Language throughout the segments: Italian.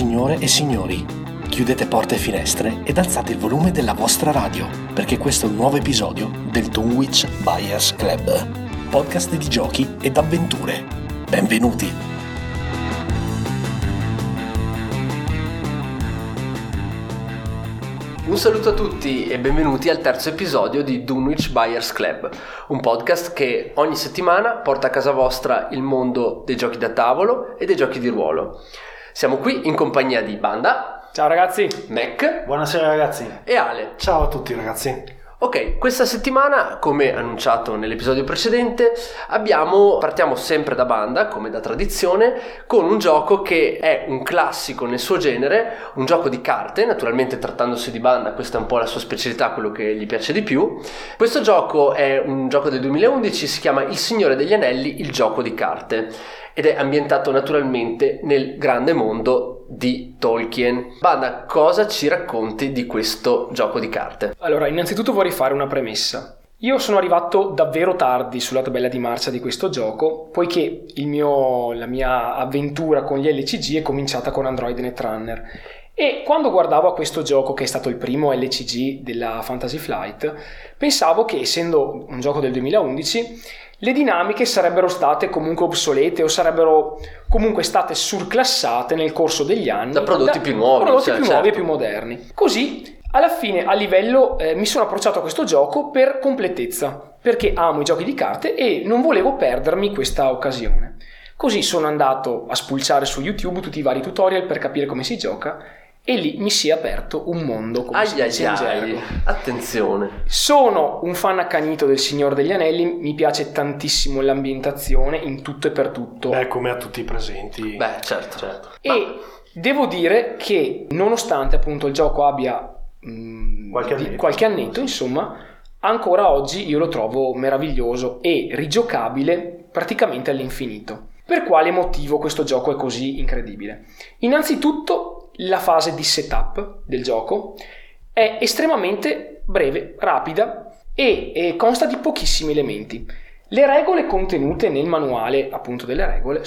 Signore e signori, chiudete porte e finestre ed alzate il volume della vostra radio, perché questo è un nuovo episodio del Dunwich Buyers Club, podcast di giochi ed avventure. Benvenuti! Un saluto a tutti e benvenuti al terzo episodio di Dunwich Buyers Club, un podcast che ogni settimana porta a casa vostra il mondo dei giochi da tavolo e dei giochi di ruolo. Siamo qui in compagnia di Banda, Ciao ragazzi, Mac Buonasera ragazzi. e Ale. Ciao a tutti ragazzi. Ok, questa settimana, come annunciato nell'episodio precedente, abbiamo, partiamo sempre da banda, come da tradizione, con un gioco che è un classico nel suo genere, un gioco di carte, naturalmente trattandosi di banda, questa è un po' la sua specialità, quello che gli piace di più. Questo gioco è un gioco del 2011, si chiama Il Signore degli Anelli, il gioco di carte, ed è ambientato naturalmente nel grande mondo di Tolkien. Banda, cosa ci racconti di questo gioco di carte? allora innanzitutto vorrei fare una premessa. Io sono arrivato davvero tardi sulla tabella di marcia di questo gioco, poiché mio- la mia avventura con gli LCG è cominciata con Android Netrunner. E quando guardavo a questo gioco, che è stato il primo LCG della Fantasy Flight, pensavo che essendo un gioco del 2011, le dinamiche sarebbero state comunque obsolete o sarebbero comunque state surclassate nel corso degli anni Da prodotti più nuovi, prodotti cioè, più certo. nuovi e più moderni. Così, alla fine, a livello, eh, mi sono approcciato a questo gioco per completezza, perché amo i giochi di carte e non volevo perdermi questa occasione. Così sono andato a spulciare su YouTube tutti i vari tutorial per capire come si gioca e lì mi si è aperto un mondo come si Ai in ai, attenzione. Sono un fan accanito del Signore degli Anelli, mi piace tantissimo l'ambientazione in tutto e per tutto. Beh, come a tutti i presenti. Beh, certo, certo. E devo dire che nonostante appunto il gioco abbia mh, Qualche di- annetto. qualche annetto, insomma, ancora oggi io lo trovo meraviglioso e rigiocabile praticamente all'infinito. Per quale motivo questo gioco è così incredibile? Innanzitutto la fase di setup del gioco è estremamente breve, rapida e, e consta di pochissimi elementi. Le regole contenute nel manuale, appunto delle regole,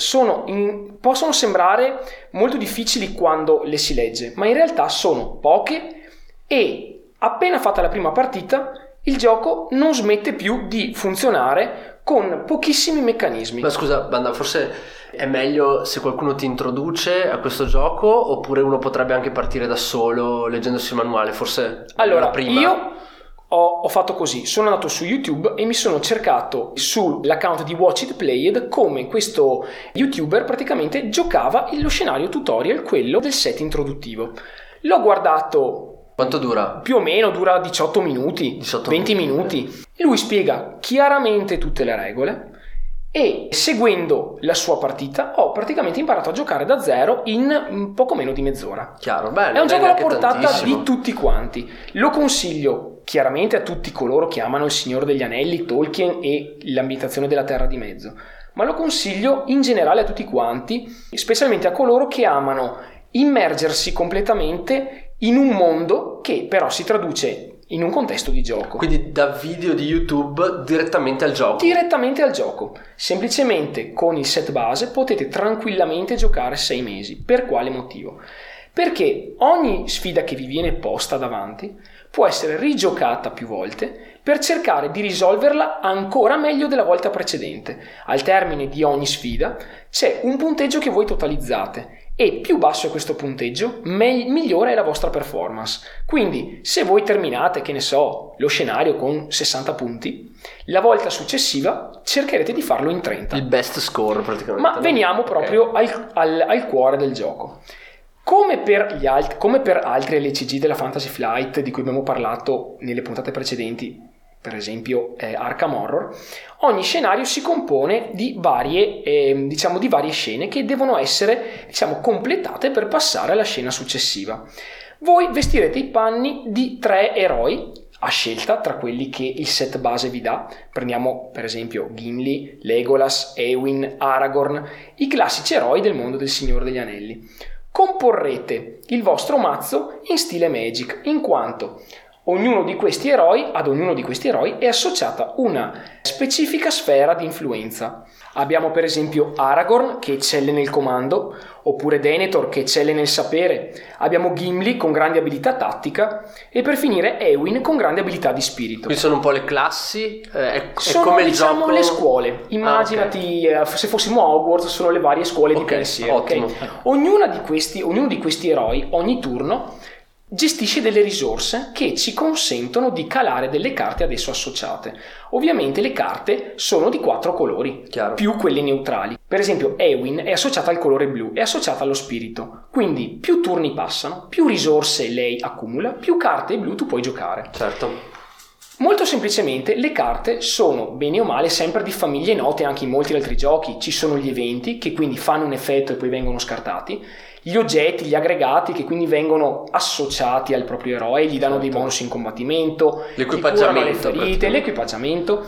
in- possono sembrare molto difficili quando le si legge, ma in realtà sono poche e appena fatta la prima partita il gioco non smette più di funzionare con pochissimi meccanismi. Ma scusa, Banda, forse è meglio se qualcuno ti introduce a questo gioco oppure uno potrebbe anche partire da solo leggendosi il manuale, forse Allora, prima. io ho, ho fatto così, sono andato su YouTube e mi sono cercato sull'account di Watch It Played come questo youtuber praticamente giocava lo scenario tutorial, quello del set introduttivo. L'ho guardato Quanto dura? più o meno, dura 18 minuti, 18 20 minuti, minuti. Lui spiega chiaramente tutte le regole e seguendo la sua partita ho praticamente imparato a giocare da zero in poco meno di mezz'ora. Chiaro, bene. È un gioco alla portata tantissimo. di tutti quanti. Lo consiglio chiaramente a tutti coloro che amano Il Signore degli Anelli, Tolkien e l'ambientazione della Terra di Mezzo, ma lo consiglio in generale a tutti quanti, specialmente a coloro che amano immergersi completamente in un mondo che però si traduce in un contesto di gioco. Quindi da video di YouTube direttamente al gioco. Direttamente al gioco. Semplicemente con il set base potete tranquillamente giocare 6 mesi. Per quale motivo? Perché ogni sfida che vi viene posta davanti può essere rigiocata più volte per cercare di risolverla ancora meglio della volta precedente. Al termine di ogni sfida c'è un punteggio che voi totalizzate e più basso è questo punteggio, me- migliore è la vostra performance. Quindi, se voi terminate, che ne so, lo scenario con 60 punti, la volta successiva cercherete di farlo in 30. Il best score praticamente. Ma veniamo proprio al, al- al cuore del gioco. Come per, gli alt- come per altri LCG della Fantasy Flight di cui abbiamo parlato nelle puntate precedenti, per esempio eh, Arkham Horror, ogni scenario si compone di varie, ehm, diciamo, di varie scene che devono essere diciamo, completate per passare alla scena successiva. Voi vestirete i panni di tre eroi a scelta tra quelli che il set base vi dà. Prendiamo per esempio Gimli, Legolas, Eowyn, Aragorn, i classici eroi del mondo del Signore degli Anelli. Comporrete il vostro mazzo in stile Magic, in quanto Ognuno di questi eroi, ad ognuno di questi eroi è associata una specifica sfera di influenza. Abbiamo per esempio Aragorn che eccelle nel comando, oppure Denethor che eccelle nel sapere. Abbiamo Gimli con grande abilità tattica e per finire Ewin con grande abilità di spirito. Quindi sono un po' le classi, eh, è, sono è come diciamo gioco... le scuole. Immaginati Ah, eh, se fossimo a Hogwarts sono le varie scuole di Ok, pensiero. ok? ottimo. Ognuna di questi, ognuno di questi eroi ogni turno gestisce delle risorse che ci consentono di calare delle carte ad esso associate. Ovviamente le carte sono di quattro colori, Chiaro. più quelle neutrali. Per esempio Ewin è associata al colore blu, è associata allo spirito. Quindi più turni passano, più risorse lei accumula, più carte blu tu puoi giocare. Certo. Molto semplicemente le carte sono bene o male sempre di famiglie note anche in molti altri giochi. Ci sono gli eventi che quindi fanno un effetto e poi vengono scartati, gli oggetti, gli aggregati che quindi vengono associati al proprio eroe, gli danno dei Certo. bonus in combattimento, L'equipaggiamento, le ferite, l'equipaggiamento.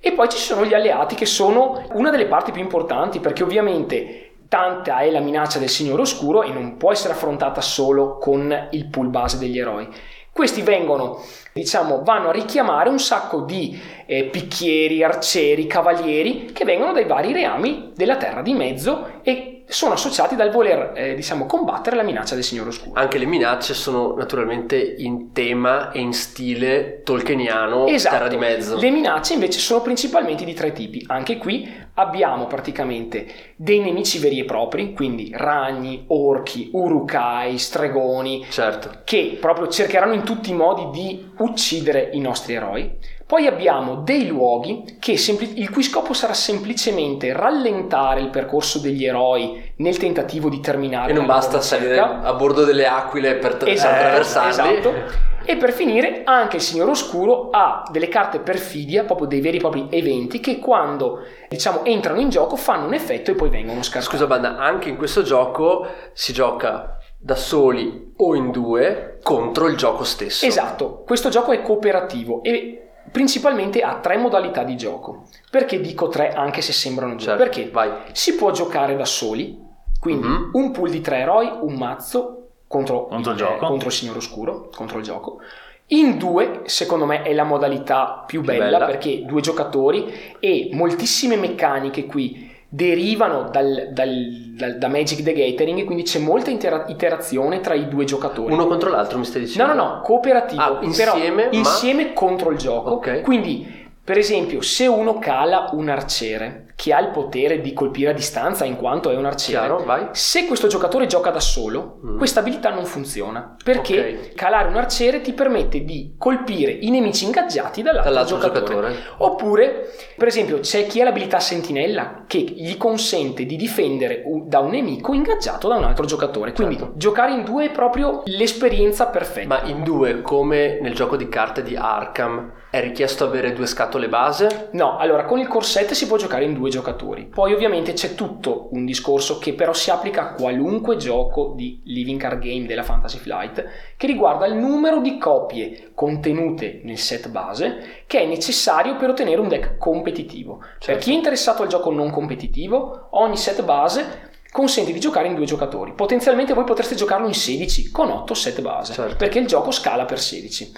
E poi ci sono gli alleati che sono una delle parti più importanti perché ovviamente tanta è la minaccia del Signore Oscuro e non può essere affrontata solo con il pool base degli eroi. Questi vengono, diciamo, vanno a richiamare un sacco di eh, picchieri, arcieri, cavalieri che vengono dai vari reami della terra di mezzo e sono associati dal voler, eh, diciamo, combattere la minaccia del Signore Oscuro. Anche le minacce sono naturalmente in tema e in stile tolkieniano, Esatto. terra di mezzo. Le minacce invece sono principalmente di tre tipi. Anche qui abbiamo praticamente dei nemici veri e propri, quindi ragni, orchi, urukai, stregoni, Certo. che proprio cercheranno in tutti i modi di uccidere i nostri eroi. Poi abbiamo dei luoghi che sempli- il cui scopo sarà semplicemente rallentare il percorso degli eroi nel tentativo di terminare E non basta salire a bordo delle aquile per tra- Esatto, attraversarli. esatto. E per finire, anche il Signore Oscuro ha delle carte perfidia, proprio dei veri e propri eventi che quando diciamo entrano in gioco fanno un effetto e poi vengono scartati. Scusa banda, anche in questo gioco si gioca da soli o in due contro il gioco stesso. Esatto, questo gioco è cooperativo e principalmente ha tre modalità di gioco. Perché dico tre anche se sembrano due? Certo, Perché vai. si può giocare da soli, quindi Mhm. un pool di tre eroi, un mazzo contro, Contro il eh, gioco. contro il Signore Oscuro, contro il gioco. In due, secondo me, è la modalità più Più bella, bella. perché due giocatori e moltissime meccaniche qui derivano dal- dal- dal- da Magic the Gathering, quindi c'è molta intera- interazione tra i due giocatori. Uno contro l'altro mi stai No, dicendo? no, no, cooperativo. Ah, insieme, ma- insieme contro il gioco. Ok. Quindi, per esempio, se uno cala un arciere che ha il potere di colpire a distanza in quanto è un arciere, Chiaro, se questo giocatore gioca da solo, Mm. questa abilità non funziona. Perché Ok. calare un arciere ti permette di colpire i nemici ingaggiati dall'altro, Dall'altro giocatore. giocatore. Oppure, per esempio, c'è chi ha l'abilità sentinella che gli consente di difendere da un nemico ingaggiato da un altro giocatore. Quindi Certo. giocare in due è proprio l'esperienza perfetta. Ma in due, come nel gioco di carte di Arkham, è richiesto avere due scatole base? No, allora con il corset si può giocare in due giocatori. Poi ovviamente c'è tutto un discorso che però si applica a qualunque gioco di living card game della Fantasy Flight che riguarda il numero di copie contenute nel set base che è necessario per ottenere un deck competitivo. Per Certo. chi è interessato al gioco non competitivo, ogni set base consente di giocare in due giocatori. Potenzialmente voi potreste giocarlo in 16 con 8 set base, Certo. perché il gioco scala per 16.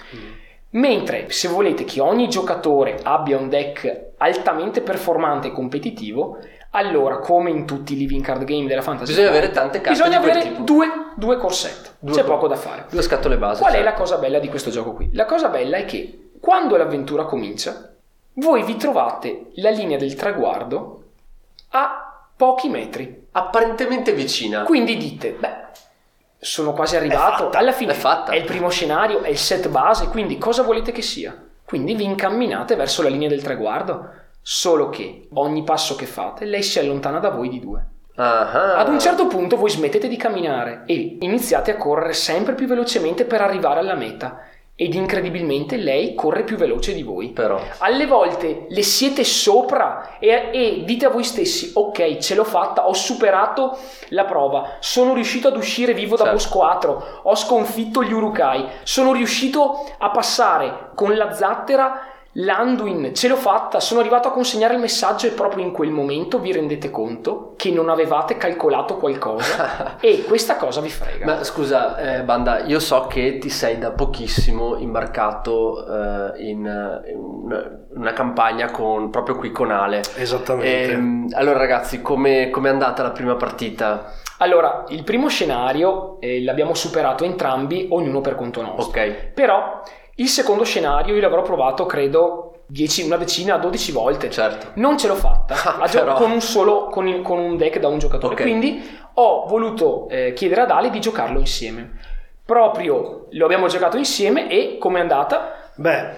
Mentre se volete che ogni giocatore abbia un deck altamente performante e competitivo, allora come in tutti i living card game della fantasy Bisogna avere tante carte bisogna di quel avere tipo. due, due corset, Due c'è poco da fare. Due scatole base. Qual è la certo. cosa bella di questo gioco qui? La cosa bella è che quando l'avventura comincia, voi vi trovate la linea del traguardo a pochi metri. Apparentemente vicina. Quindi dite, beh, sono quasi arrivato. fatta, Alla fine è fatta. il primo scenario, è il set base, quindi cosa volete che sia? Quindi vi incamminate verso la linea del traguardo. Solo che ogni passo che fate, lei si allontana da voi di due. Ah, Ad un certo punto voi smettete di camminare e iniziate a correre sempre più velocemente per arrivare alla meta. Ed incredibilmente lei corre più veloce di voi. Però. Alle volte le siete sopra e, e dite a voi stessi: Ok, ce l'ho fatta, ho superato la prova, sono riuscito ad uscire vivo da Certo. Bosco 4, ho sconfitto gli Urukai, sono riuscito a passare con la zattera l'Anduin ce l'ho fatta, sono arrivato a consegnare il messaggio e proprio in quel momento vi rendete conto che non avevate calcolato qualcosa e questa cosa vi frega. Ma scusa, eh, Banda, io so che ti sei da pochissimo imbarcato eh, in, in, una campagna con, proprio qui con Ale. Esattamente. Ehm, allora ragazzi, come è andata la prima partita? Allora, il primo scenario eh, l'abbiamo superato entrambi, ognuno per conto nostro. Ok. Però il secondo scenario io l'avrò provato, credo, 10, una decina, 12 volte. Certo. Non ce l'ho fatta Ah, però- con un solo, con, il- con un deck da un giocatore. Ok. Quindi ho voluto eh, chiedere ad Ale di giocarlo insieme. Proprio lo abbiamo giocato insieme e come è andata? Beh,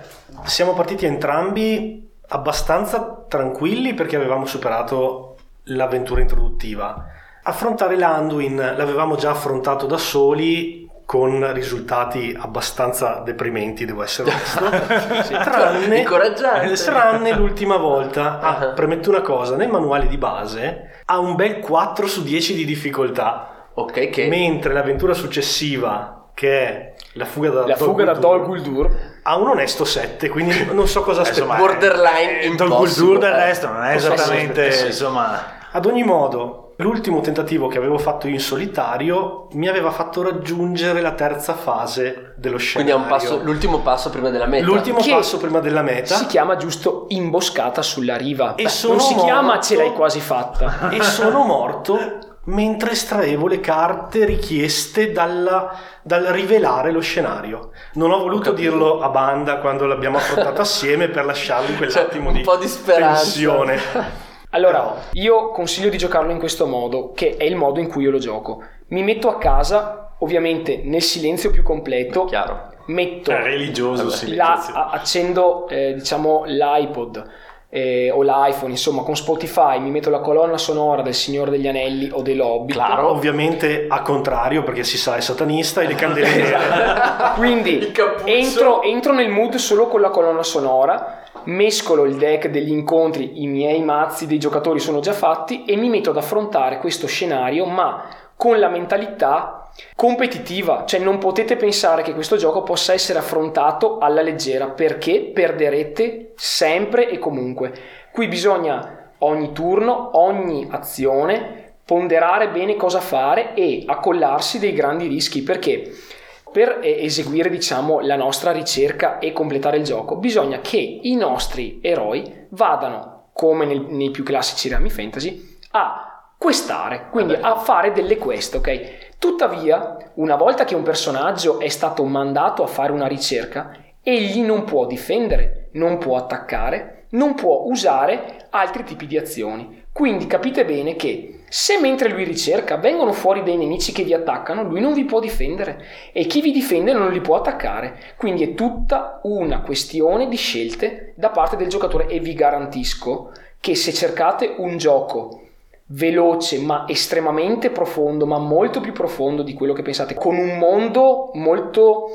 siamo partiti entrambi abbastanza tranquilli perché avevamo superato l'avventura introduttiva. Affrontare l'Anduin l'avevamo già affrontato da soli con risultati abbastanza deprimenti, devo essere onesto. tranne, Incoraggiante. tranne l'ultima volta. Ah, Ah. premetto una cosa, nel manuale di base ha un bel 4 su 10 di difficoltà, Ok, che... mentre l'avventura successiva, che è la fuga da La fuga da Dol Dol Guldur. ha un onesto 7, quindi non so cosa Insomma, aspettare. borderline eh, Dol. Guldur del resto non è Posso esattamente, essere- sì. insomma... Ad ogni modo, l'ultimo tentativo che avevo fatto in solitario mi aveva fatto raggiungere la terza fase dello Quindi scenario. è un passo, l'ultimo passo prima della meta. L'ultimo Che passo prima della meta. Si chiama giusto imboscata sulla riva. E Beh, sono non si chiama morto. ce l'hai quasi fatta. e sono morto mentre estraevo le carte richieste dalla- dal rivelare lo scenario. Non ho voluto capito. dirlo a banda quando l'abbiamo affrontato assieme per lasciargli quell'attimo Cioè, un di, po' di speranza. tensione. Allora, io consiglio di giocarlo in questo modo, che è il modo in cui io lo gioco. Mi metto a casa, ovviamente nel silenzio più completo, Chiaro. metto È religioso silenzio. la- a- accendo eh, diciamo l'iPod eh, o l'iPhone, insomma, con Spotify, mi metto la colonna sonora del Signore degli Anelli o dell'Hobbit. Claro. Ovviamente a contrario, perché si sa è satanista e le candele. Quindi entro, entro nel mood solo con la colonna sonora, mescolo il deck degli incontri, i miei mazzi dei giocatori sono già fatti e mi metto ad affrontare questo scenario, ma con la mentalità competitiva, cioè non potete pensare che questo gioco possa essere affrontato alla leggera perché perderete sempre e comunque. Qui bisogna ogni turno, ogni azione ponderare bene cosa fare e accollarsi dei grandi rischi perché per eh, eseguire diciamo la nostra ricerca e completare il gioco bisogna che i nostri eroi vadano come nel- nei più classici rami fantasy a questare quindi a fare delle quest ok? Tuttavia una volta che un personaggio è stato mandato a fare una ricerca egli non può difendere non può attaccare non può usare altri tipi di azioni. Quindi capite bene che se mentre lui ricerca vengono fuori dei nemici che vi attaccano, lui non vi può difendere e chi vi difende non li può attaccare. Quindi è tutta una questione di scelte da parte del giocatore e vi garantisco che se cercate un gioco veloce ma estremamente profondo, ma molto più profondo di quello che pensate, con un mondo molto,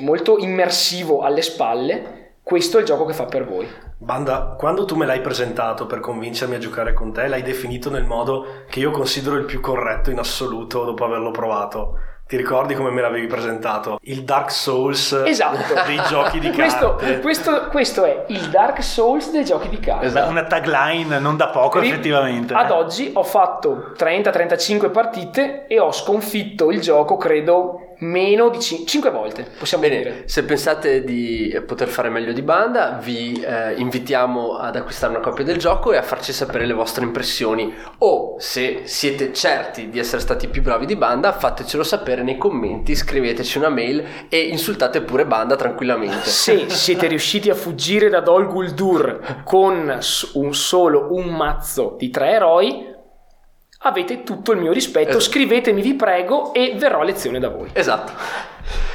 molto immersivo alle spalle, questo è il gioco che fa per voi. Banda, quando tu me l'hai presentato per convincermi a giocare con te, l'hai definito nel modo che io considero il più corretto in assoluto dopo averlo provato. Ti ricordi come me l'avevi presentato? Il Dark Souls Esatto. dei giochi di questo, carte. questo, questo è il Dark Souls dei giochi di carte. Esatto. Una tagline non da poco Ri- effettivamente. Ad eh. oggi ho fatto 30-35 partite e ho sconfitto il gioco, credo, meno di 5 volte, possiamo Bene, dire. se pensate di poter fare meglio di banda, vi eh, invitiamo ad acquistare una copia del gioco e a farci sapere le vostre impressioni. O se siete certi di essere stati più bravi di banda, fatecelo sapere nei commenti, scriveteci una mail e insultate pure banda tranquillamente. Se siete riusciti a fuggire da Dol Guldur con un solo un mazzo di tre eroi, avete tutto il mio rispetto. Esatto. Scrivetemi, vi prego, e verrò a lezione da voi. Esatto.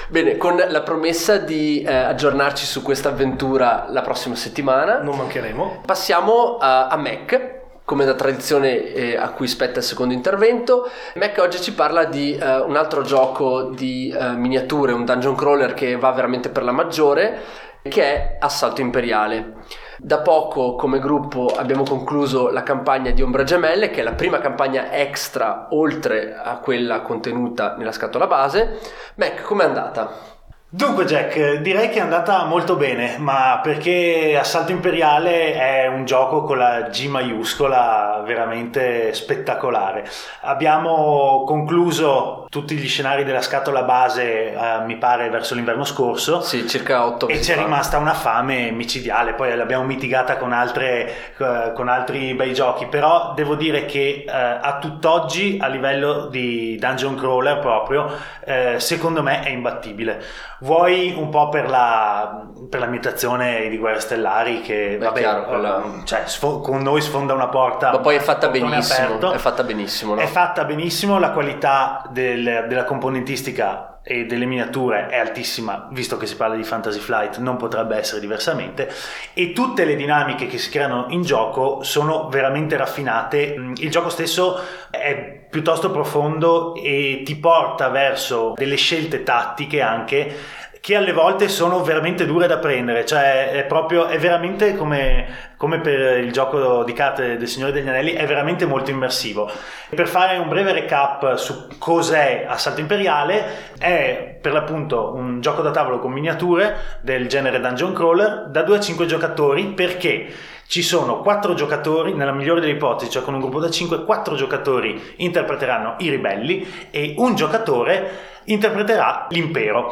Bene, con la promessa di eh, aggiornarci su questa avventura la prossima settimana, Non mancheremo. Passiamo a, a Mac, come da tradizione eh, a cui spetta il secondo intervento. Mac oggi ci parla di eh, un altro gioco di eh, miniature, un dungeon crawler che va veramente per la maggiore, che è Assalto Imperiale. Da poco come gruppo abbiamo concluso la campagna di Ombra Gemelle, che è la prima campagna extra oltre a quella contenuta nella scatola base. Mac, com'è andata? Dunque Jack, direi che è andata molto bene, ma perché Assalto Imperiale è un gioco con la G maiuscola veramente spettacolare. Abbiamo concluso tutti gli scenari della scatola base, eh, mi pare, verso l'inverno scorso. Sì, circa 8 E c'è rimasta una fame micidiale, poi l'abbiamo mitigata con, altre, eh, con altri bei giochi, però devo dire che eh, a tutt'oggi a livello di dungeon crawler proprio, eh, secondo me è imbattibile. Vuoi un po' per la, per l'ambientazione di Guerre Stellari che Beh, vabbè, chiaro, quella- eh, cioè, sfo- con noi sfonda una porta. Ma poi è fatta benissimo, aperto. è fatta benissimo, no? È fatta benissimo, la qualità del- della componentistica e delle miniature è altissima, visto che si parla di Fantasy Flight, non potrebbe essere diversamente, e tutte le dinamiche che si creano in gioco sono veramente raffinate. Il gioco stesso è piuttosto profondo e ti porta verso delle scelte tattiche anche che alle volte sono veramente dure da prendere, cioè è proprio, è veramente come, come per il gioco di carte del Signore degli Anelli, è veramente molto immersivo. Per fare un breve recap su cos'è Assalto Imperiale, è per l'appunto un gioco da tavolo con miniature del genere Dungeon Crawler da 2 a 5 giocatori. Perché ci sono 4 giocatori, nella migliore delle ipotesi, cioè con un gruppo da 5, 4 giocatori interpreteranno i ribelli e un giocatore interpreterà l'impero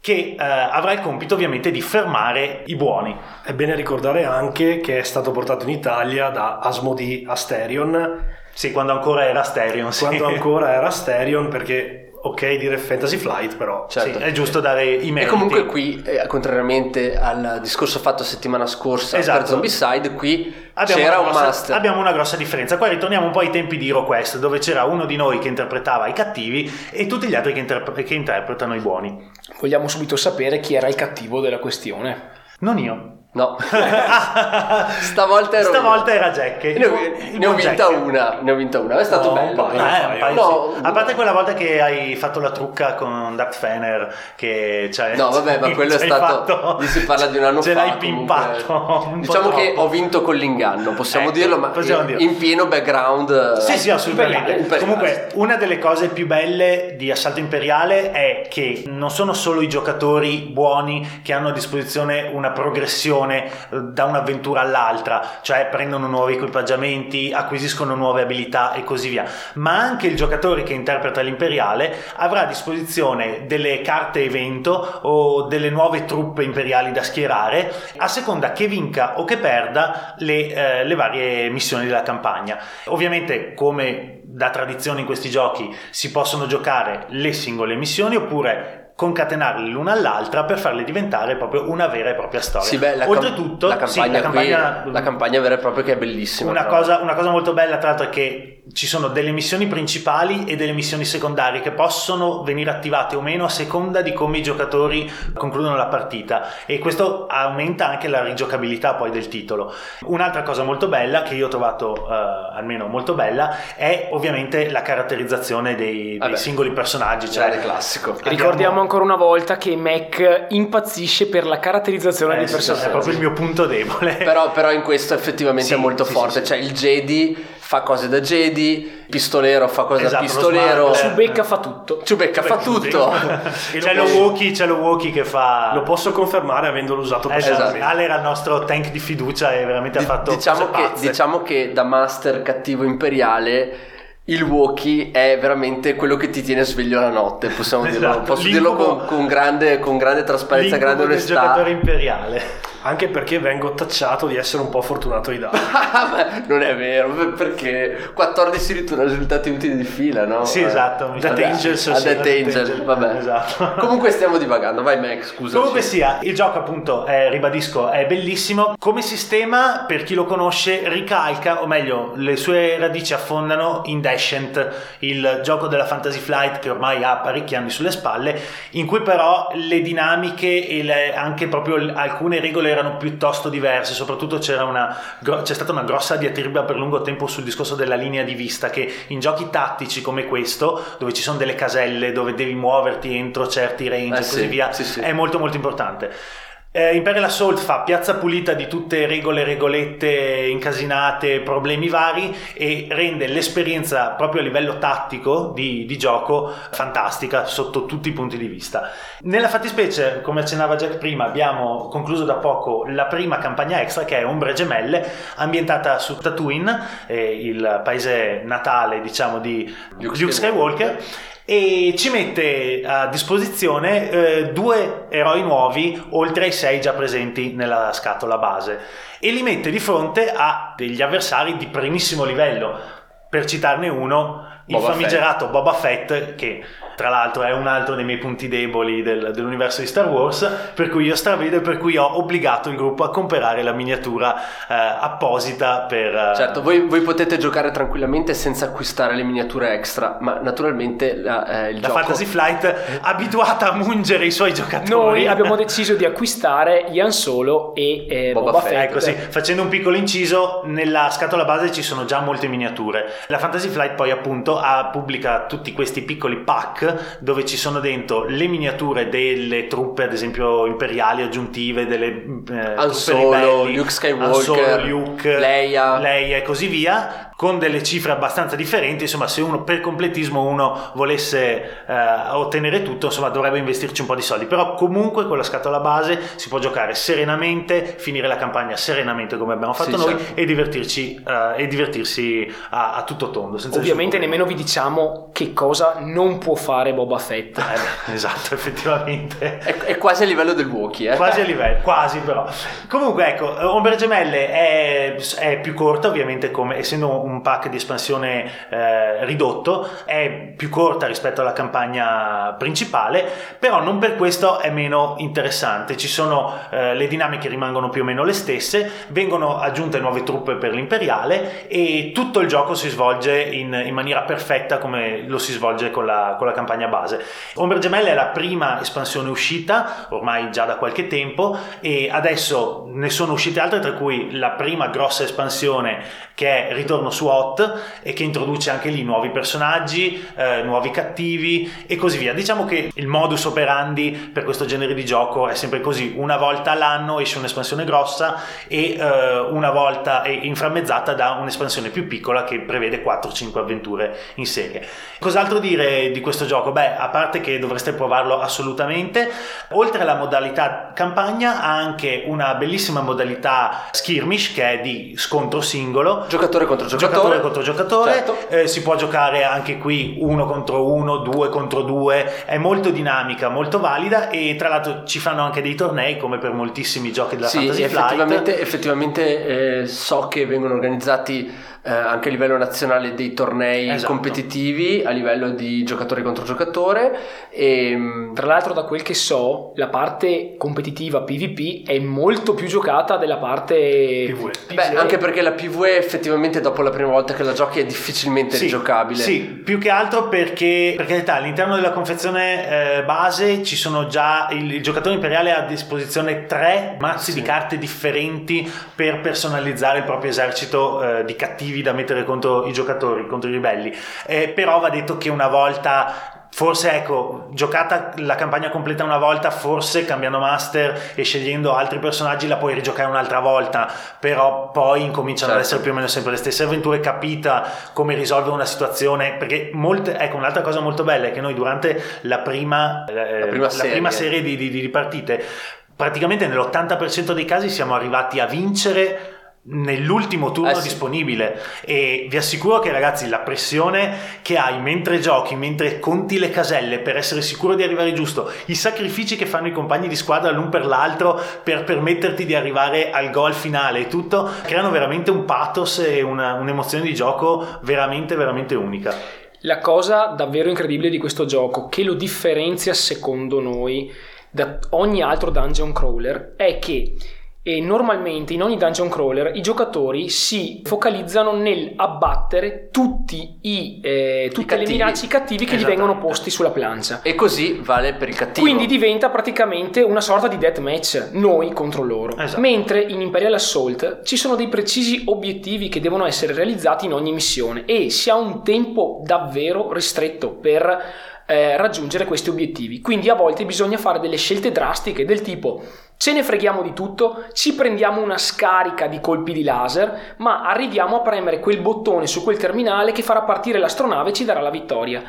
che eh, avrà il compito ovviamente di fermare i buoni. È bene ricordare anche che è stato portato in Italia da Asmodee Asterion, Sì, quando ancora era Asterion, sì. quando ancora era Asterion, perché ok dire Fantasy Flight, però Certo. Sì, è giusto dare i E meriti. comunque qui, eh, contrariamente al discorso fatto settimana scorsa Esatto. per Zombicide, qui Abbiamo c'era una un grossa- master. Abbiamo una grossa differenza. Qua ritorniamo un po' ai tempi di HeroQuest, dove c'era uno di noi che interpretava i cattivi e tutti gli altri che, interpre- che interpretano i buoni. Vogliamo subito sapere chi era il cattivo della questione. Non io. No, stavolta ero Stavolta era Jack. Ne ho, ne ho vinta Jack. una, ne ho vinta una, è stato No, bello. un paio. però. Eh, un paio, No, sì. A parte quella volta che hai fatto la trucca con Darth Fener, che cioè, No, vabbè, ma quello è stato. fatto- lì si parla di un anno ce fa. l'hai comunque. pimpato. Diciamo che ho vinto con l'inganno, possiamo Ecco, dirlo, ma possiamo in, dirlo. in pieno background. Sì, sì, assolutamente. imperiale. Comunque, una delle cose più belle di Assalto Imperiale è che non sono solo i giocatori buoni che hanno a disposizione una progressione eh, da un'avventura all'altra, cioè prendono nuovi equipaggiamenti, acquisiscono nuove abilità e così via, ma anche il giocatore che interpreta l'imperiale avrà a disposizione delle carte evento o delle nuove truppe imperiali da schierare a seconda che vinca o che perda le, eh, le varie missioni della campagna. Ovviamente, come da tradizione in questi giochi, si possono giocare le singole missioni oppure concatenarle l'una all'altra per farle diventare proprio una vera e propria storia. Sì, beh, la, cam- Oltretutto, la sì, campagna, la campagna- qui, la campagna vera e propria che è bellissima. una cosa, una cosa molto bella, tra l'altro, è che ci sono delle missioni principali e delle missioni secondarie che possono venire attivate o meno a seconda di come i giocatori concludono la partita e questo aumenta anche la rigiocabilità poi del titolo. Un'altra cosa molto bella, che io ho trovato eh, almeno molto bella, è ovviamente la caratterizzazione dei, dei Vabbè. singoli personaggi. Grande Cioè, classico. Abbiamo- Ricordiamo ancora una volta che Mac impazzisce per la caratterizzazione eh, dei sì, personaggi. è proprio il mio punto debole. Però, però in questo effettivamente Sì, è molto sì, forte. sì, sì. Cioè, il Jedi fa cose da Jedi, pistolero fa cose Esatto, da pistolero. Ciubecca fa tutto. Ciubecca fa tutto. c'è lo Wookie, c'è lo Wookie che fa... lo posso confermare avendolo usato Esatto. personalmente. Ale era il nostro tank di fiducia e veramente ha Di- fatto diciamo, cose che, pazze. diciamo che da master cattivo imperiale il Wookie è veramente quello che ti tiene sveglio la notte, possiamo dirlo, Esatto, posso dirlo con, con grande, con grande trasparenza, L'incubo grande onestà. giocatore imperiale. Anche perché vengo tacciato di essere un po' fortunato ai dati. Non è vero, perché 14 ritornano risultati utili di fila, no? Sì, Eh. esatto. Death Vabbè, Angels, a sì, Death Angel, vabbè. Esatto. Comunque stiamo divagando, vai Max, scusa. Comunque sia, il gioco appunto, è, ribadisco, è bellissimo. Come sistema, per chi lo conosce, ricalca, o meglio, le sue radici affondano in Descent, il gioco della Fantasy Flight che ormai ha parecchi anni sulle spalle, in cui però le dinamiche e le- anche proprio alcune regole erano piuttosto diverse, soprattutto c'era una, c'è stata una grossa diatriba per lungo tempo sul discorso della linea di vista che in giochi tattici come questo, dove ci sono delle caselle, dove devi muoverti entro certi range Eh e così sì, via, sì, sì. è molto molto importante. Eh, Imperial Assault fa piazza pulita di tutte regole, regolette incasinate, problemi vari e rende l'esperienza proprio a livello tattico di, di, gioco fantastica sotto tutti i punti di vista. Nella fattispecie, come accennava Jack prima, abbiamo concluso da poco la prima campagna extra che è Ombre Gemelle, ambientata su Tatooine, eh, il paese natale diciamo di Luke, Luke Skywalker e ci mette a disposizione eh, due eroi nuovi oltre ai sei già presenti nella scatola base e li mette di fronte a degli avversari di primissimo livello. Per citarne uno, il Boba famigerato Fett. Boba Fett che tra l'altro è un altro dei miei punti deboli del- dell'universo di Star Wars, per cui io stravedo e per cui ho obbligato il gruppo a comprare la miniatura eh, apposita per... eh, Certo, voi, voi potete giocare tranquillamente senza acquistare le miniature extra, ma naturalmente la- eh, il la gioco... Fantasy Flight abituata a mungere i suoi giocatori. Noi abbiamo deciso di acquistare Ian Solo e eh, Boba Boba, Fett. Fett. Ecco sì, facendo un piccolo inciso, nella scatola base ci sono già molte miniature. La Fantasy Flight poi appunto ha, pubblica tutti questi piccoli pack dove ci sono dentro le miniature delle truppe, ad esempio imperiali aggiuntive, delle eh, truppe Solo, ribelli, Luke Skywalker, Solo, Luke, Leia. Leia e così via, con delle cifre abbastanza differenti. Insomma, se uno per completismo uno volesse eh, ottenere tutto, insomma, dovrebbe investirci un po' di soldi. Però comunque con la scatola base si può giocare serenamente, finire la campagna serenamente come abbiamo fatto Sì, noi certo. e divertirci eh, e divertirsi a, a tutto tondo. Senza Ovviamente nemmeno vi diciamo che cosa non può fare Boba Fett. Eh, esatto, effettivamente. È, è quasi a livello del Wookiee, eh? Quasi a livello, quasi però. Comunque ecco, Ombre Gemelle è, è più corta ovviamente come essendo un pack di espansione eh, ridotto, è più corta rispetto alla campagna principale, però non per questo è meno interessante. Ci sono eh, le dinamiche rimangono più o meno le stesse, vengono aggiunte nuove truppe per l'imperiale e tutto il gioco si svolge in, in maniera perfetta come lo si svolge con la, con la campagna base. Ombre Gemelle è la prima espansione uscita, ormai già da qualche tempo, e adesso ne sono uscite altre, tra cui la prima grossa espansione che è Ritorno Hot e che introduce anche lì nuovi personaggi, eh, nuovi cattivi e così via. Diciamo che il modus operandi per questo genere di gioco è sempre così, una volta all'anno esce un'espansione grossa e eh, una volta è inframmezzata da un'espansione più piccola che prevede 4-5 avventure in serie. Cos'altro dire di questo gioco? Beh, a parte che dovreste provarlo assolutamente, oltre alla modalità campagna ha anche una bellissima modalità skirmish che è di scontro singolo Giocatore contro giocatore. Giocatore contro giocatore, Certo. eh, si può giocare anche qui uno contro uno, due contro due, è molto dinamica, molto valida e tra l'altro ci fanno anche dei tornei come per moltissimi giochi della Sì, Fantasy effettivamente, Flight. effettivamente eh, so che vengono organizzati eh, anche a livello nazionale dei tornei Esatto. competitivi a livello di giocatore contro giocatore e Tra l'altro, da quel che so, la parte competitiva PvP è molto più giocata della parte PvE. Beh, anche perché la PvE effettivamente dopo la prima volta che la giochi è difficilmente Sì, rigiocabile. Sì, più che altro perché per carità all'interno della confezione eh, base ci sono già il, il giocatore imperiale ha a disposizione tre mazzi di carte differenti per personalizzare il proprio esercito eh, di cattivi da mettere contro i giocatori, contro i ribelli. Eh, però va detto che una volta Forse ecco, giocata la campagna completa una volta, forse cambiando master e scegliendo altri personaggi la puoi rigiocare un'altra volta, però poi incominciano ad Certo. essere più o meno sempre le stesse avventure, capita come risolvere una situazione, perché molte, ecco un'altra cosa molto bella è che noi durante la prima, eh, La prima la serie. prima serie di, di- di partite, praticamente nell'80% dei casi siamo arrivati a vincere nell'ultimo turno Eh sì. disponibile e vi assicuro che ragazzi la pressione che hai mentre giochi mentre conti le caselle per essere sicuro di arrivare giusto i sacrifici che fanno i compagni di squadra l'un per l'altro per permetterti di arrivare al gol finale e tutto creano veramente un pathos e una- un'emozione di gioco veramente veramente unica La cosa davvero incredibile di questo gioco, che lo differenzia secondo noi da ogni altro dungeon crawler, è che eh, normalmente in ogni dungeon crawler i giocatori si focalizzano nel abbattere tutti i, eh, tutte le cattivi. minacce cattivi che gli Esattamente. vengono posti sulla plancia. E così vale per il cattivo. Quindi diventa praticamente una sorta di deathmatch, noi contro loro. Esatto. Mentre in Imperial Assault ci sono dei precisi obiettivi che devono essere realizzati in ogni missione e si ha un tempo davvero ristretto per eh, raggiungere questi obiettivi. Quindi a volte bisogna fare delle scelte drastiche del tipo ce ne freghiamo di tutto, ci prendiamo una scarica di colpi di laser, ma arriviamo a premere quel bottone su quel terminale che farà partire l'astronave e ci darà la vittoria.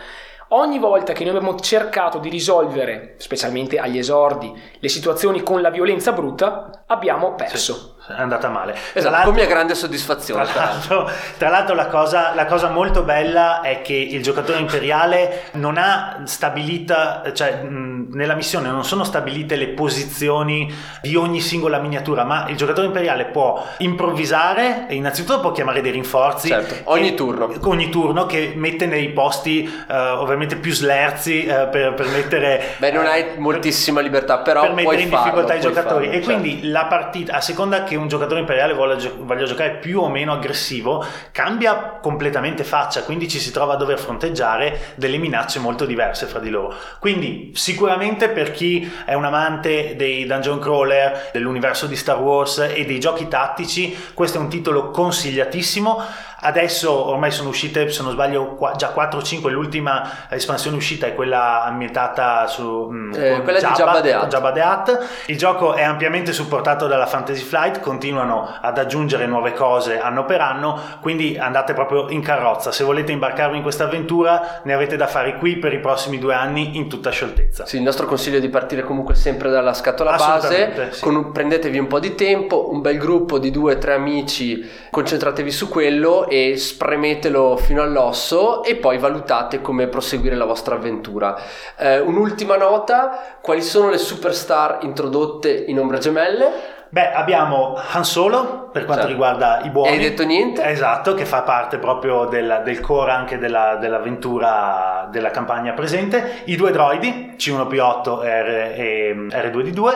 Ogni volta che noi abbiamo cercato di risolvere, specialmente agli esordi, le situazioni con la violenza brutta, abbiamo perso. Sì è andata male. Esatto, con mia grande soddisfazione. Tra l'altro, tra l'altro la, cosa, la, cosa, molto bella è che il giocatore imperiale non ha stabilita, cioè mh, nella missione non sono stabilite le posizioni di ogni singola miniatura, ma il giocatore imperiale può improvvisare e innanzitutto può chiamare dei rinforzi. Certo, ogni che, turno. Ogni turno che mette nei posti uh, ovviamente più slerzi uh, per, per, mettere... Beh, non hai moltissima libertà, però per mettere in difficoltà farlo, i giocatori. Farlo, e certo. quindi la partita, a seconda che un giocatore imperiale voglia, voglia, giocare più o meno aggressivo, cambia completamente faccia, quindi ci si trova a dover fronteggiare delle minacce molto diverse fra di loro. Quindi sicuramente per chi è un amante dei dungeon crawler, dell'universo di Star Wars e dei giochi tattici, questo è un titolo consigliatissimo. Adesso ormai sono uscite, se non sbaglio, già 4 o 5. L'ultima espansione uscita è quella ambientata su mm, eh, quella Jabba, di Jabba the, Hutt. Jabba the Hutt. Il gioco è ampiamente supportato dalla Fantasy Flight, continuano ad aggiungere nuove cose anno per anno, quindi andate proprio in carrozza. Se volete imbarcarvi in questa avventura, ne avete da fare qui per i prossimi due anni in tutta scioltezza. Sì, il nostro consiglio è di partire comunque sempre dalla scatola base. Sì. Con, prendetevi un po' di tempo, un bel gruppo di due o tre amici, concentratevi su quello e spremetelo fino all'osso e poi valutate come proseguire la vostra avventura. Eh, un'ultima nota, quali sono le superstar introdotte in Ombre Gemelle? Beh, abbiamo Han Solo per quanto certo. riguarda i buoni. Hai detto niente? Esatto, che fa parte proprio del, del core anche della, dell'avventura della campagna presente. I due droidi, C1P8 e R2D2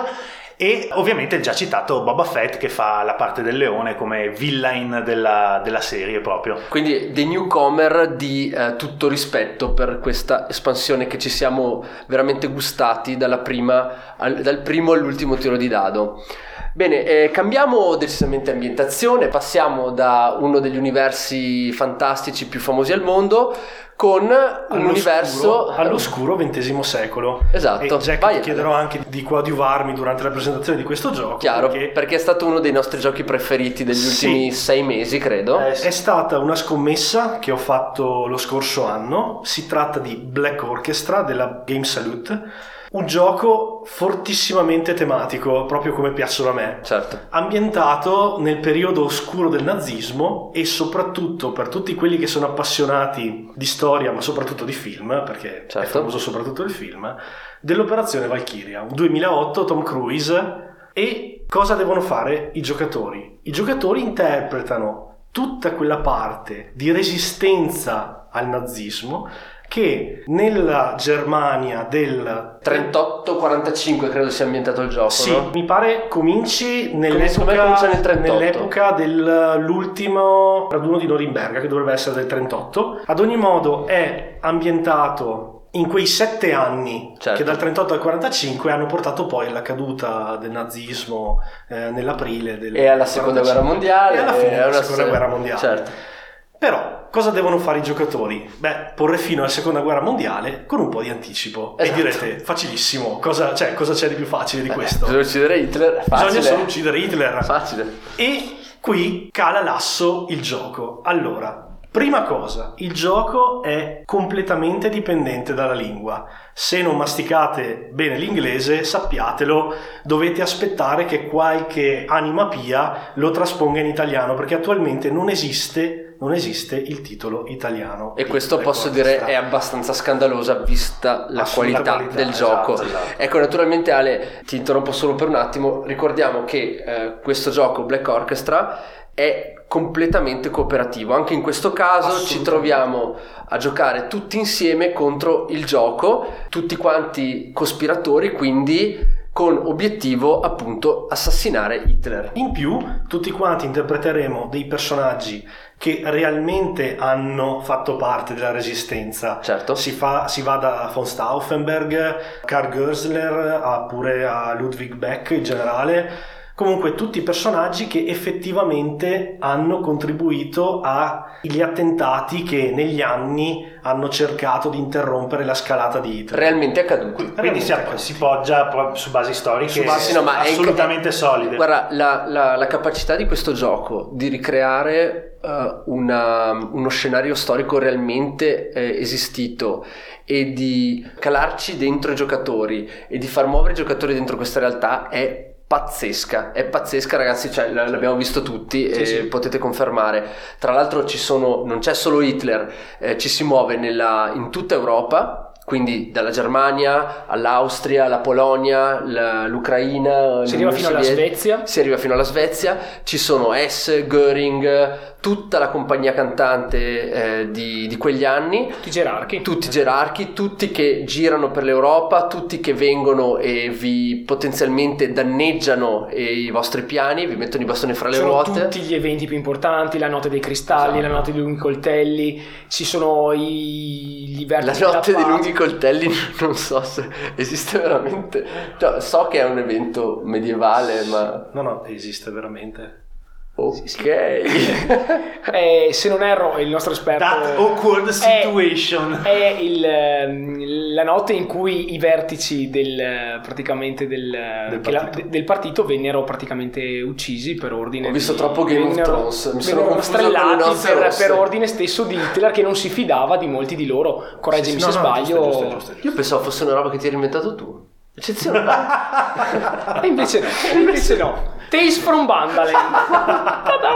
e ovviamente già citato Boba Fett che fa la parte del leone come villain della, della serie proprio. Quindi dei newcomer di eh, tutto rispetto per questa espansione che ci siamo veramente gustati prima, al, dal primo all'ultimo tiro di dado. Bene, eh, cambiamo decisamente ambientazione, passiamo da uno degli universi fantastici più famosi al mondo con un all'oscuro, universo all'oscuro XX secolo. Esatto. E Jack Vai, ti chiederò anche di coadiuvarmi durante la presentazione di questo gioco. Chiaro, perché, perché è stato uno dei nostri giochi preferiti degli sì. ultimi sei mesi, credo. Eh. È stata una scommessa che ho fatto lo scorso anno. Si tratta di Black Orchestra della Game Salute un gioco fortissimamente tematico, proprio come piacciono a me. Certo. Ambientato nel periodo oscuro del nazismo e soprattutto per tutti quelli che sono appassionati di storia, ma soprattutto di film, perché certo. è famoso soprattutto il film, dell'operazione Valkyria, un 2008 Tom Cruise. E cosa devono fare i giocatori? I giocatori interpretano tutta quella parte di resistenza al nazismo che nella Germania del 38-45 credo sia ambientato il gioco. Sì, no? mi pare cominci nell'epoca, nel nell'epoca dell'ultimo raduno di Norimberga, che dovrebbe essere del 38. Ad ogni modo è ambientato in quei sette anni certo. che dal 38 al 45 hanno portato poi alla caduta del nazismo eh, nell'aprile del e alla seconda guerra mondiale e alla fine della seconda guerra mondiale certo. Però cosa devono fare i giocatori? Beh, porre fine alla seconda guerra mondiale con un po' di anticipo. Esatto. E direte, facilissimo, cosa, cioè, cosa c'è di più facile di Beh, questo? Bisogna uccidere Hitler. Facile. Bisogna solo uccidere Hitler. Facile. E qui cala l'asso il gioco. Allora, Prima cosa, il gioco è completamente dipendente dalla lingua. Se non masticate bene l'inglese, sappiatelo, dovete aspettare che qualche anima pia lo trasponga in italiano, perché attualmente non esiste, non esiste il titolo italiano. E questo posso dire è abbastanza scandalosa vista la qualità, qualità, del esatto, gioco. Esatto. Ecco, naturalmente Ale, ti interrompo solo per un attimo, ricordiamo che eh, questo gioco Black Orchestra è completamente cooperativo. Anche in questo caso ci troviamo a giocare tutti insieme contro il gioco, tutti quanti cospiratori, quindi con obiettivo appunto assassinare Hitler. In più, tutti quanti interpreteremo dei personaggi che realmente hanno fatto parte della resistenza. Certo. Si, fa, si va da von Stauffenberg, Karl Görsler, a pure a Ludwig Beck in generale comunque tutti personaggi che effettivamente hanno contribuito agli attentati che negli anni hanno cercato di interrompere la scalata di Hitler. Realmente accaduti. Quindi Realmente si, accaduti. si poggia su basi storiche Su basi- no, ma è assolutamente inc- solide. Guarda, la, la- la capacità di questo gioco di ricreare eh, una- uno scenario storico realmente eh, esistito e di calarci dentro i giocatori e di far muovere i giocatori dentro questa realtà è pazzesca, è pazzesca ragazzi, cioè, l'abbiamo visto tutti Sì, e sì. potete confermare. Tra l'altro ci sono, non c'è solo Hitler, eh, ci si muove nella- in tutta Europa, quindi dalla Germania all'Austria, alla Polonia, l- l'Ucraina, Si arriva fino alla. Svezia. Si arriva fino alla Svezia, ci sono Hess, Göring, tutta la compagnia cantante eh, di, di quegli anni, Tutti i gerarchi. tutti i gerarchi, tutti che girano per l'Europa, tutti che vengono e vi potenzialmente danneggiano i vostri piani, vi mettono i bastoni fra le sono ruote. tutti gli eventi più importanti, la notte dei cristalli, Esatto. la notte dei lunghi coltelli, ci sono i, La vertici della notte dei lunghi coltelli non so se esiste veramente. Cioè, so che è un evento medievale, ma No, no, esiste veramente. Ok. Eh, se non erro, il nostro esperto That awkward è- situation. È, il, ehm, la notte in cui i vertici del, praticamente del, la- partito. del partito vennero praticamente uccisi per ordine Ho visto di- troppo Game of vennero- Thrones, mi sono nozze per, per ordine stesso di Hitler che non si fidava di molti di loro correggimi Sì, sì, se no, no, sbaglio giusto, giusto, giusto, giusto. Io pensavo fosse una roba che ti hai inventato tu. Eccezionale. e invece no invece no Tales from Bandalen Ta-da!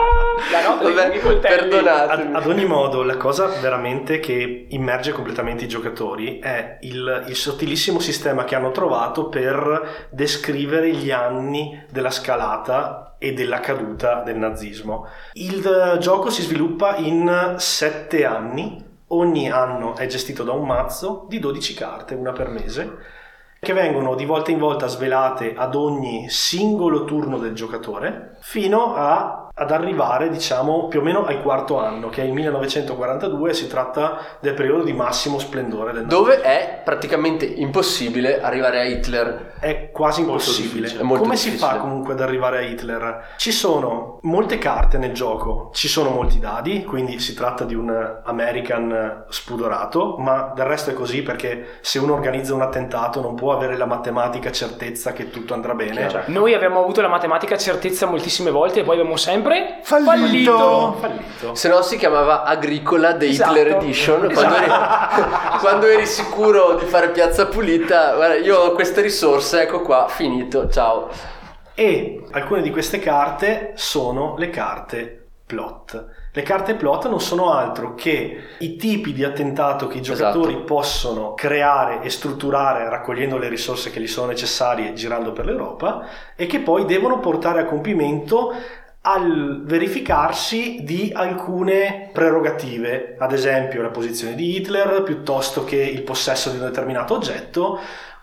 la notte Vabbè, coltelli perdonatemi. Ad, ad ogni modo, la cosa veramente che immerge completamente i giocatori è il, il sottilissimo sistema che hanno trovato per descrivere gli anni della scalata e della caduta del nazismo. Il eh, gioco si sviluppa in sette anni, ogni anno è gestito da un mazzo di 12 carte, una per mese, che vengono di volta in volta svelate ad ogni singolo turno del giocatore fino a- ad arrivare diciamo più o meno al quarto anno che è il 1942 si tratta del periodo di massimo splendore del Dove è praticamente impossibile arrivare a Hitler. è quasi impossibile. è molto Come si difficile. fa comunque ad arrivare a Hitler? Ci sono molte carte nel gioco, ci sono molti dadi, quindi si tratta di un American spudorato, ma del resto è così perché se uno organizza un attentato non può avere la matematica certezza che tutto andrà bene. Chiaro. noi abbiamo avuto la matematica certezza moltissime volte e poi abbiamo sempre Fallito. Fallito. Se no si chiamava Agricola The Esatto. Hitler Edition. Quando, eri, quando eri sicuro di fare piazza pulita, guarda, io ho queste risorse, ecco qua, finito, ciao. E alcune di queste carte sono le carte plot. Le carte plot non sono altro che i tipi di attentato che i giocatori Esatto. possono creare e strutturare raccogliendo le risorse che gli sono necessarie girando per l'Europa e che poi devono portare a compimento al verificarsi di alcune prerogative, ad esempio la posizione di Hitler piuttosto che il possesso di un determinato oggetto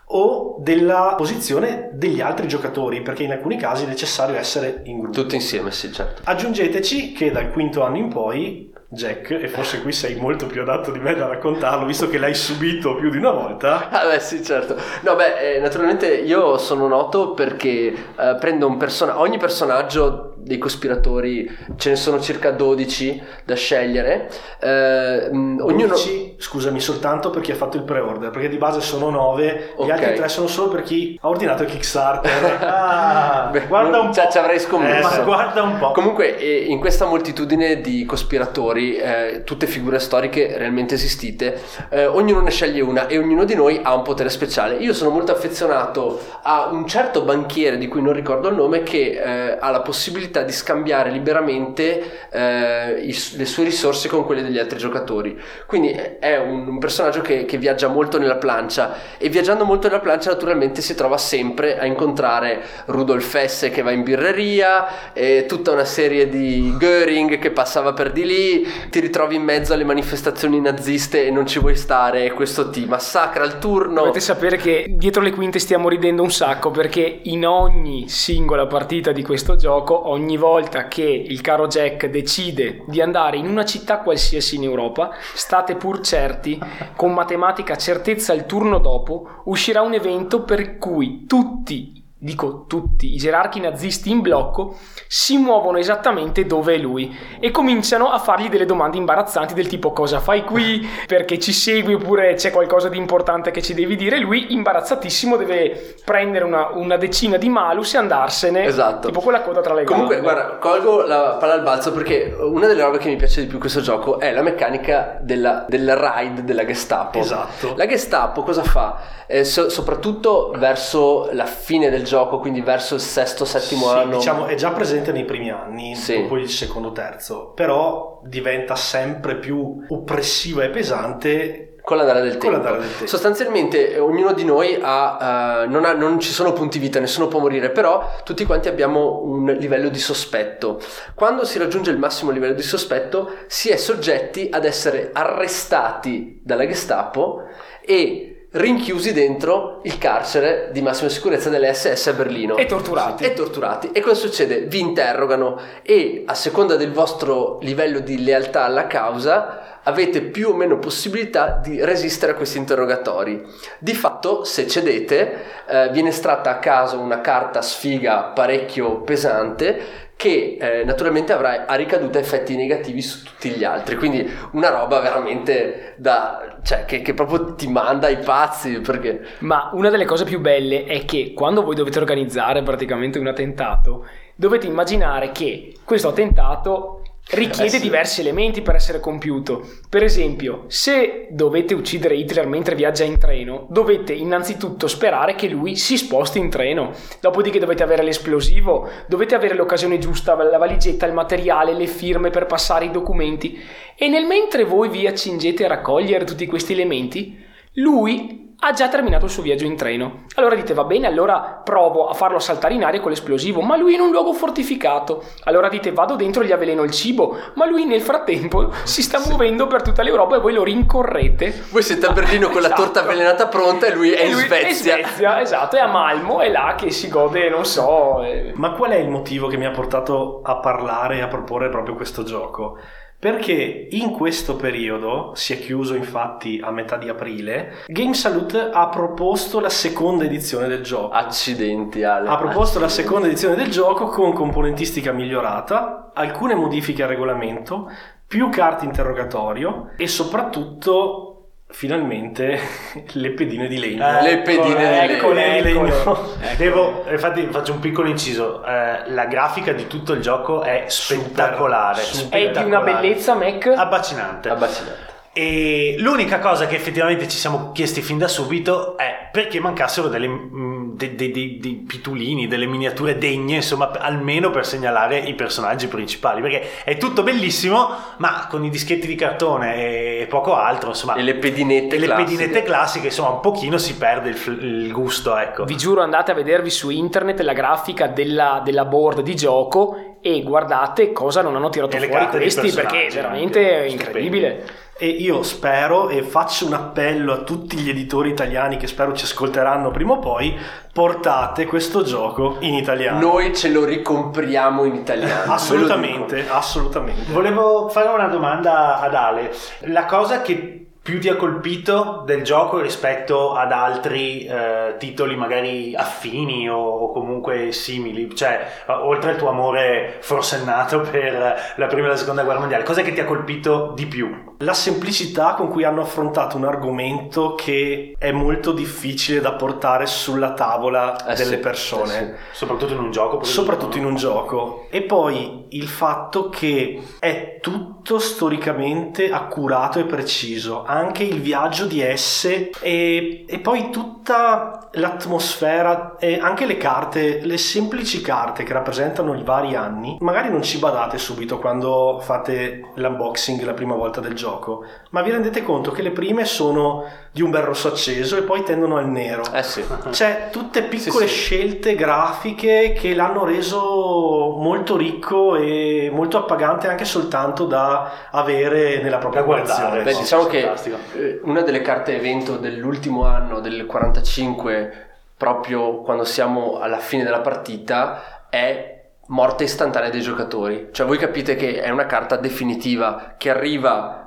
o della posizione degli altri giocatori, perché in alcuni casi è necessario essere in gruppo. Tutti insieme, sì, certo. Aggiungeteci che dal quinto anno in poi, Jack, e forse qui sei molto più adatto di me da raccontarlo, visto che l'hai subito più di una volta, Ah beh sì certo, no beh eh, naturalmente io sono noto perché eh, prendo un personaggio, ogni personaggio dei cospiratori ce ne sono circa 12 da scegliere, eh, mh, ognuno... 12, scusami soltanto per chi ha fatto il pre-order, perché di base sono 9, Ok. gli altri 3 sono solo per chi ha ordinato il Kickstarter. Ah, Beh, guarda un cioè, po'. ci avrei scommesso. Eh, guarda un po'. Comunque, eh, in questa moltitudine di cospiratori, eh, tutte figure storiche realmente esistite, eh, ognuno ne sceglie una e ognuno di noi ha un potere speciale. Io sono molto affezionato a un certo banchiere di cui non ricordo il nome che ha la possibilità di scambiare liberamente eh, i- le sue risorse con quelle degli altri giocatori. Quindi è un, un personaggio che, che viaggia molto nella plancia e viaggiando molto nella plancia naturalmente si trova sempre a incontrare Rudolf Hesse che va in birreria e tutta una serie di Göring che passava per di lì, ti ritrovi in mezzo alle manifestazioni naziste e non ci vuoi stare e questo ti massacra al turno. Dovete sapere che dietro le quinte stiamo ridendo un sacco perché in ogni singola partita di questo gioco, ogni volta che il caro Jack decide di andare in una città qualsiasi in Europa, state pur certi, con matematica certezza il turno dopo uscirà un evento per cui tutti dico tutti, i gerarchi nazisti in blocco, si muovono esattamente dove è lui e cominciano a fargli delle domande imbarazzanti del tipo cosa fai qui, perché ci segui oppure c'è qualcosa di importante che ci devi dire. Lui, imbarazzatissimo, deve prendere una, una decina di malus e andarsene. Esatto. Tipo quella coda tra le Comunque, gambe. guarda, colgo la palla al balzo perché una delle robe che mi piace di più questo gioco è la meccanica della, del ride della Gestapo. Esatto. La Gestapo cosa fa? Eh, so- soprattutto verso la fine del gioco, quindi verso il sesto, settimo Sì, anno. diciamo è già presente nei primi anni, Sì. dopo il secondo terzo, però diventa sempre più oppressiva e pesante Con l'andare del Con tempo. del tempo. Sostanzialmente eh, ognuno di noi ha, eh, non, ha- non ci sono punti vita, nessuno può morire, però tutti quanti abbiamo un livello di sospetto. Quando si raggiunge il massimo livello di sospetto si è soggetti ad essere arrestati dalla Gestapo e rinchiusi dentro il carcere di massima sicurezza delle SS a Berlino. E torturati. E torturati. E cosa succede? Vi interrogano e a seconda del vostro livello di lealtà alla causa avete più o meno possibilità di resistere a questi interrogatori. Di fatto, se cedete, eh, viene estratta a caso una carta sfiga parecchio pesante che eh, naturalmente avrà a ricaduta effetti negativi su tutti gli altri. Quindi una roba veramente da... cioè che, che proprio ti manda ai pazzi perché... Ma una delle cose più belle è che quando voi dovete organizzare praticamente un attentato, dovete immaginare che questo attentato richiede Eh sì. diversi elementi per essere compiuto. Per esempio, se dovete uccidere Hitler mentre viaggia in treno, dovete innanzitutto sperare che lui si sposti in treno. Dopodiché dovete avere l'esplosivo, dovete avere l'occasione giusta, la valigetta, il materiale, le firme per passare i documenti. E nel mentre voi vi accingete a raccogliere tutti questi elementi, lui ha già terminato il suo viaggio in treno. Allora dite va bene, allora provo a farlo saltare in aria con l'esplosivo, ma lui in un luogo fortificato. Allora dite vado dentro e gli avveleno il cibo, ma lui nel frattempo si sta muovendo per tutta l'Europa e voi lo rincorrete. Voi siete a Berlino con la Esatto. torta avvelenata pronta e lui è E in lui Svezia. È in Svezia, esatto, è a Malmo, è là che si gode, non so... eh, Ma qual è il motivo che mi ha portato a parlare e a proporre proprio questo gioco? Perché in questo periodo, si è chiuso infatti a metà di aprile, Game Salute ha proposto la seconda edizione del gioco. Accidenti, Ale. Ha proposto la seconda edizione del gioco con componentistica migliorata, alcune modifiche al regolamento, più carte interrogatorio e soprattutto finalmente le pedine di legno. Eh, Le pedine di eccole, legno. Eccole. Devo, infatti faccio un piccolo inciso, eh, la grafica di tutto il gioco è spettacolare, super. È di una bellezza Mac. abbacinante. Abbacinante. E l'unica cosa che effettivamente ci siamo chiesti fin da subito è perché mancassero delle, mm, de- de- de- dei pitulini, delle miniature degne, insomma, almeno per segnalare i personaggi principali. Perché è tutto bellissimo, ma con i dischetti di cartone e poco altro, insomma. E le pedinette e le classiche. pedinette classiche, insomma, un pochino si perde il, il gusto, ecco. Vi giuro andate a vedervi su internet la grafica della, della board di gioco e guardate cosa non hanno tirato E le fuori dei questi perché personaggi veramente è incredibile. E io spero e faccio un appello a tutti gli editori italiani che spero ci ascolteranno prima o poi, portate questo gioco in italiano. Noi ce lo ricompriamo in italiano. assolutamente, assolutamente. Volevo fare una domanda ad Ale. La cosa che più ti ha colpito del gioco rispetto ad altri eh, titoli magari affini o, o comunque simili? Cioè, eh, oltre al tuo amore forsennato per la prima e la seconda guerra mondiale, cosa che ti ha colpito di più? La semplicità con cui hanno affrontato un argomento che è molto difficile da portare sulla tavola Eh delle sì, persone. eh Soprattutto in un gioco? soprattutto in un gioco. E poi il fatto che è tutto storicamente accurato e preciso, anche il viaggio di esse e, e poi tutta l'atmosfera e anche le carte, le semplici carte che rappresentano i vari anni. Magari non ci badate subito quando fate l'unboxing la prima volta del gioco, ma vi rendete conto che le prime sono di un bel rosso acceso e poi tendono al nero. Eh sì. Cioè, tutte piccole Sì, sì. scelte grafiche che l'hanno reso molto ricco e molto appagante anche soltanto da avere nella propria collezione. Beh, diciamo che fantastico. eh, una delle carte evento dell'ultimo anno, del 45, proprio quando siamo alla fine della partita, è morte istantanea dei giocatori. Cioè voi capite che è una carta definitiva che arriva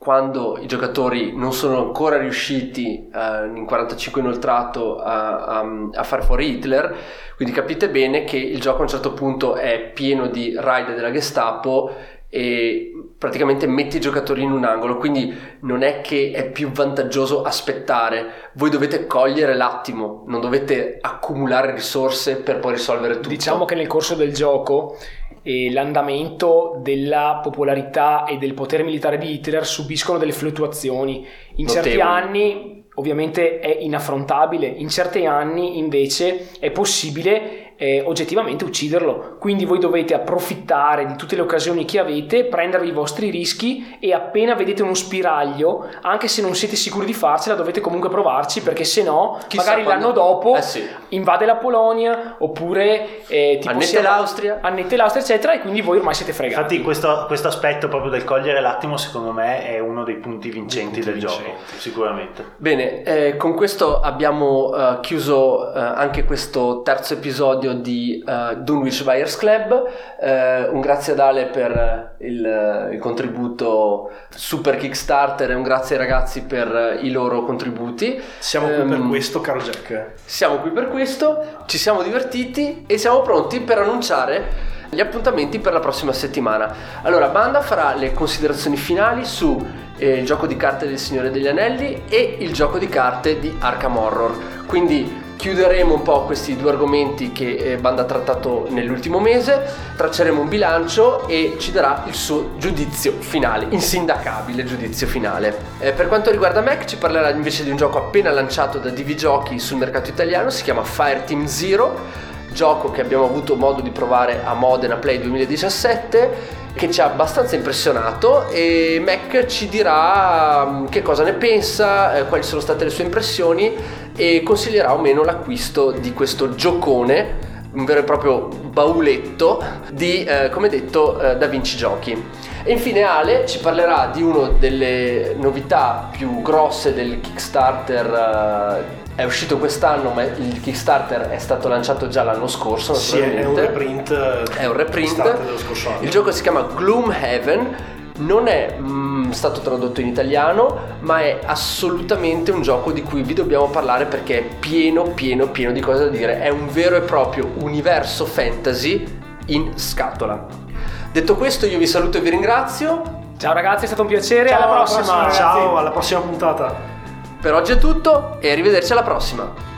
quando i giocatori non sono ancora riusciti eh, in 45 inoltrato a, a, a, fare fuori Hitler, quindi capite bene che il gioco a un certo punto è pieno di raid della Gestapo e praticamente metti i giocatori in un angolo, quindi non è che è più vantaggioso aspettare, voi dovete cogliere l'attimo, non dovete accumulare risorse per poi risolvere tutto. Diciamo che nel corso del gioco e l'andamento della popolarità e del potere militare di Hitler subiscono delle fluttuazioni. In Notevoli. certi anni ovviamente è inaffrontabile, in certi anni invece è possibile eh, oggettivamente ucciderlo. Quindi voi dovete approfittare di tutte le occasioni che avete, prendervi i vostri rischi e appena vedete uno spiraglio, anche se non siete sicuri di farcela, dovete comunque provarci perché se no, Chissà magari quando... l'anno dopo eh sì. invade la Polonia oppure eh, tipo annette l'Austria. annette l'Austria, eccetera, e quindi voi ormai siete fregati. Infatti, questo, questo aspetto proprio del cogliere l'attimo, secondo me, è uno dei punti vincenti punti del vincenti. gioco, sicuramente. Bene, eh, con questo abbiamo uh, chiuso uh, anche questo terzo episodio episodio di uh, Dunwich Buyers Club. Uh, un grazie ad Ale per il, il, contributo super Kickstarter e un grazie ai ragazzi per i loro contributi. Siamo um, qui per ehm, questo, caro Jack. Siamo qui per questo, ci siamo divertiti e siamo pronti per annunciare gli appuntamenti per la prossima settimana. Allora, Banda farà le considerazioni finali su eh, il gioco di carte del Signore degli Anelli e il gioco di carte di Arkham Horror. Quindi chiuderemo un po' questi due argomenti che eh, Banda ha trattato nell'ultimo mese, tracceremo un bilancio e ci darà il suo giudizio finale, insindacabile giudizio finale. Eh, per quanto riguarda Mac ci parlerà invece di un gioco appena lanciato da DV Giochi sul mercato italiano, si chiama Fireteam Zero gioco che abbiamo avuto modo di provare a Modena Play 2017 che ci ha abbastanza impressionato e Mac ci dirà mm, che cosa ne pensa, eh, quali sono state le sue impressioni e consiglierà o meno l'acquisto di questo giocone un vero e proprio bauletto di, eh, come detto, eh, Da Vinci Giochi. E infine Ale ci parlerà di una delle novità più grosse del Kickstarter eh, è uscito quest'anno, ma il Kickstarter è stato lanciato già l'anno scorso. Sì, è un reprint. È un reprint. Il gioco si chiama Gloomhaven. Non è mm, stato tradotto in italiano, ma è assolutamente un gioco di cui vi dobbiamo parlare perché è pieno, pieno, pieno di cose da dire. È un vero e proprio universo fantasy in scatola. Detto questo, io vi saluto e vi ringrazio. Ciao ragazzi, è stato un piacere. Ciao, alla prossima. prossima Ciao, alla prossima puntata. Per oggi è tutto e arrivederci alla prossima.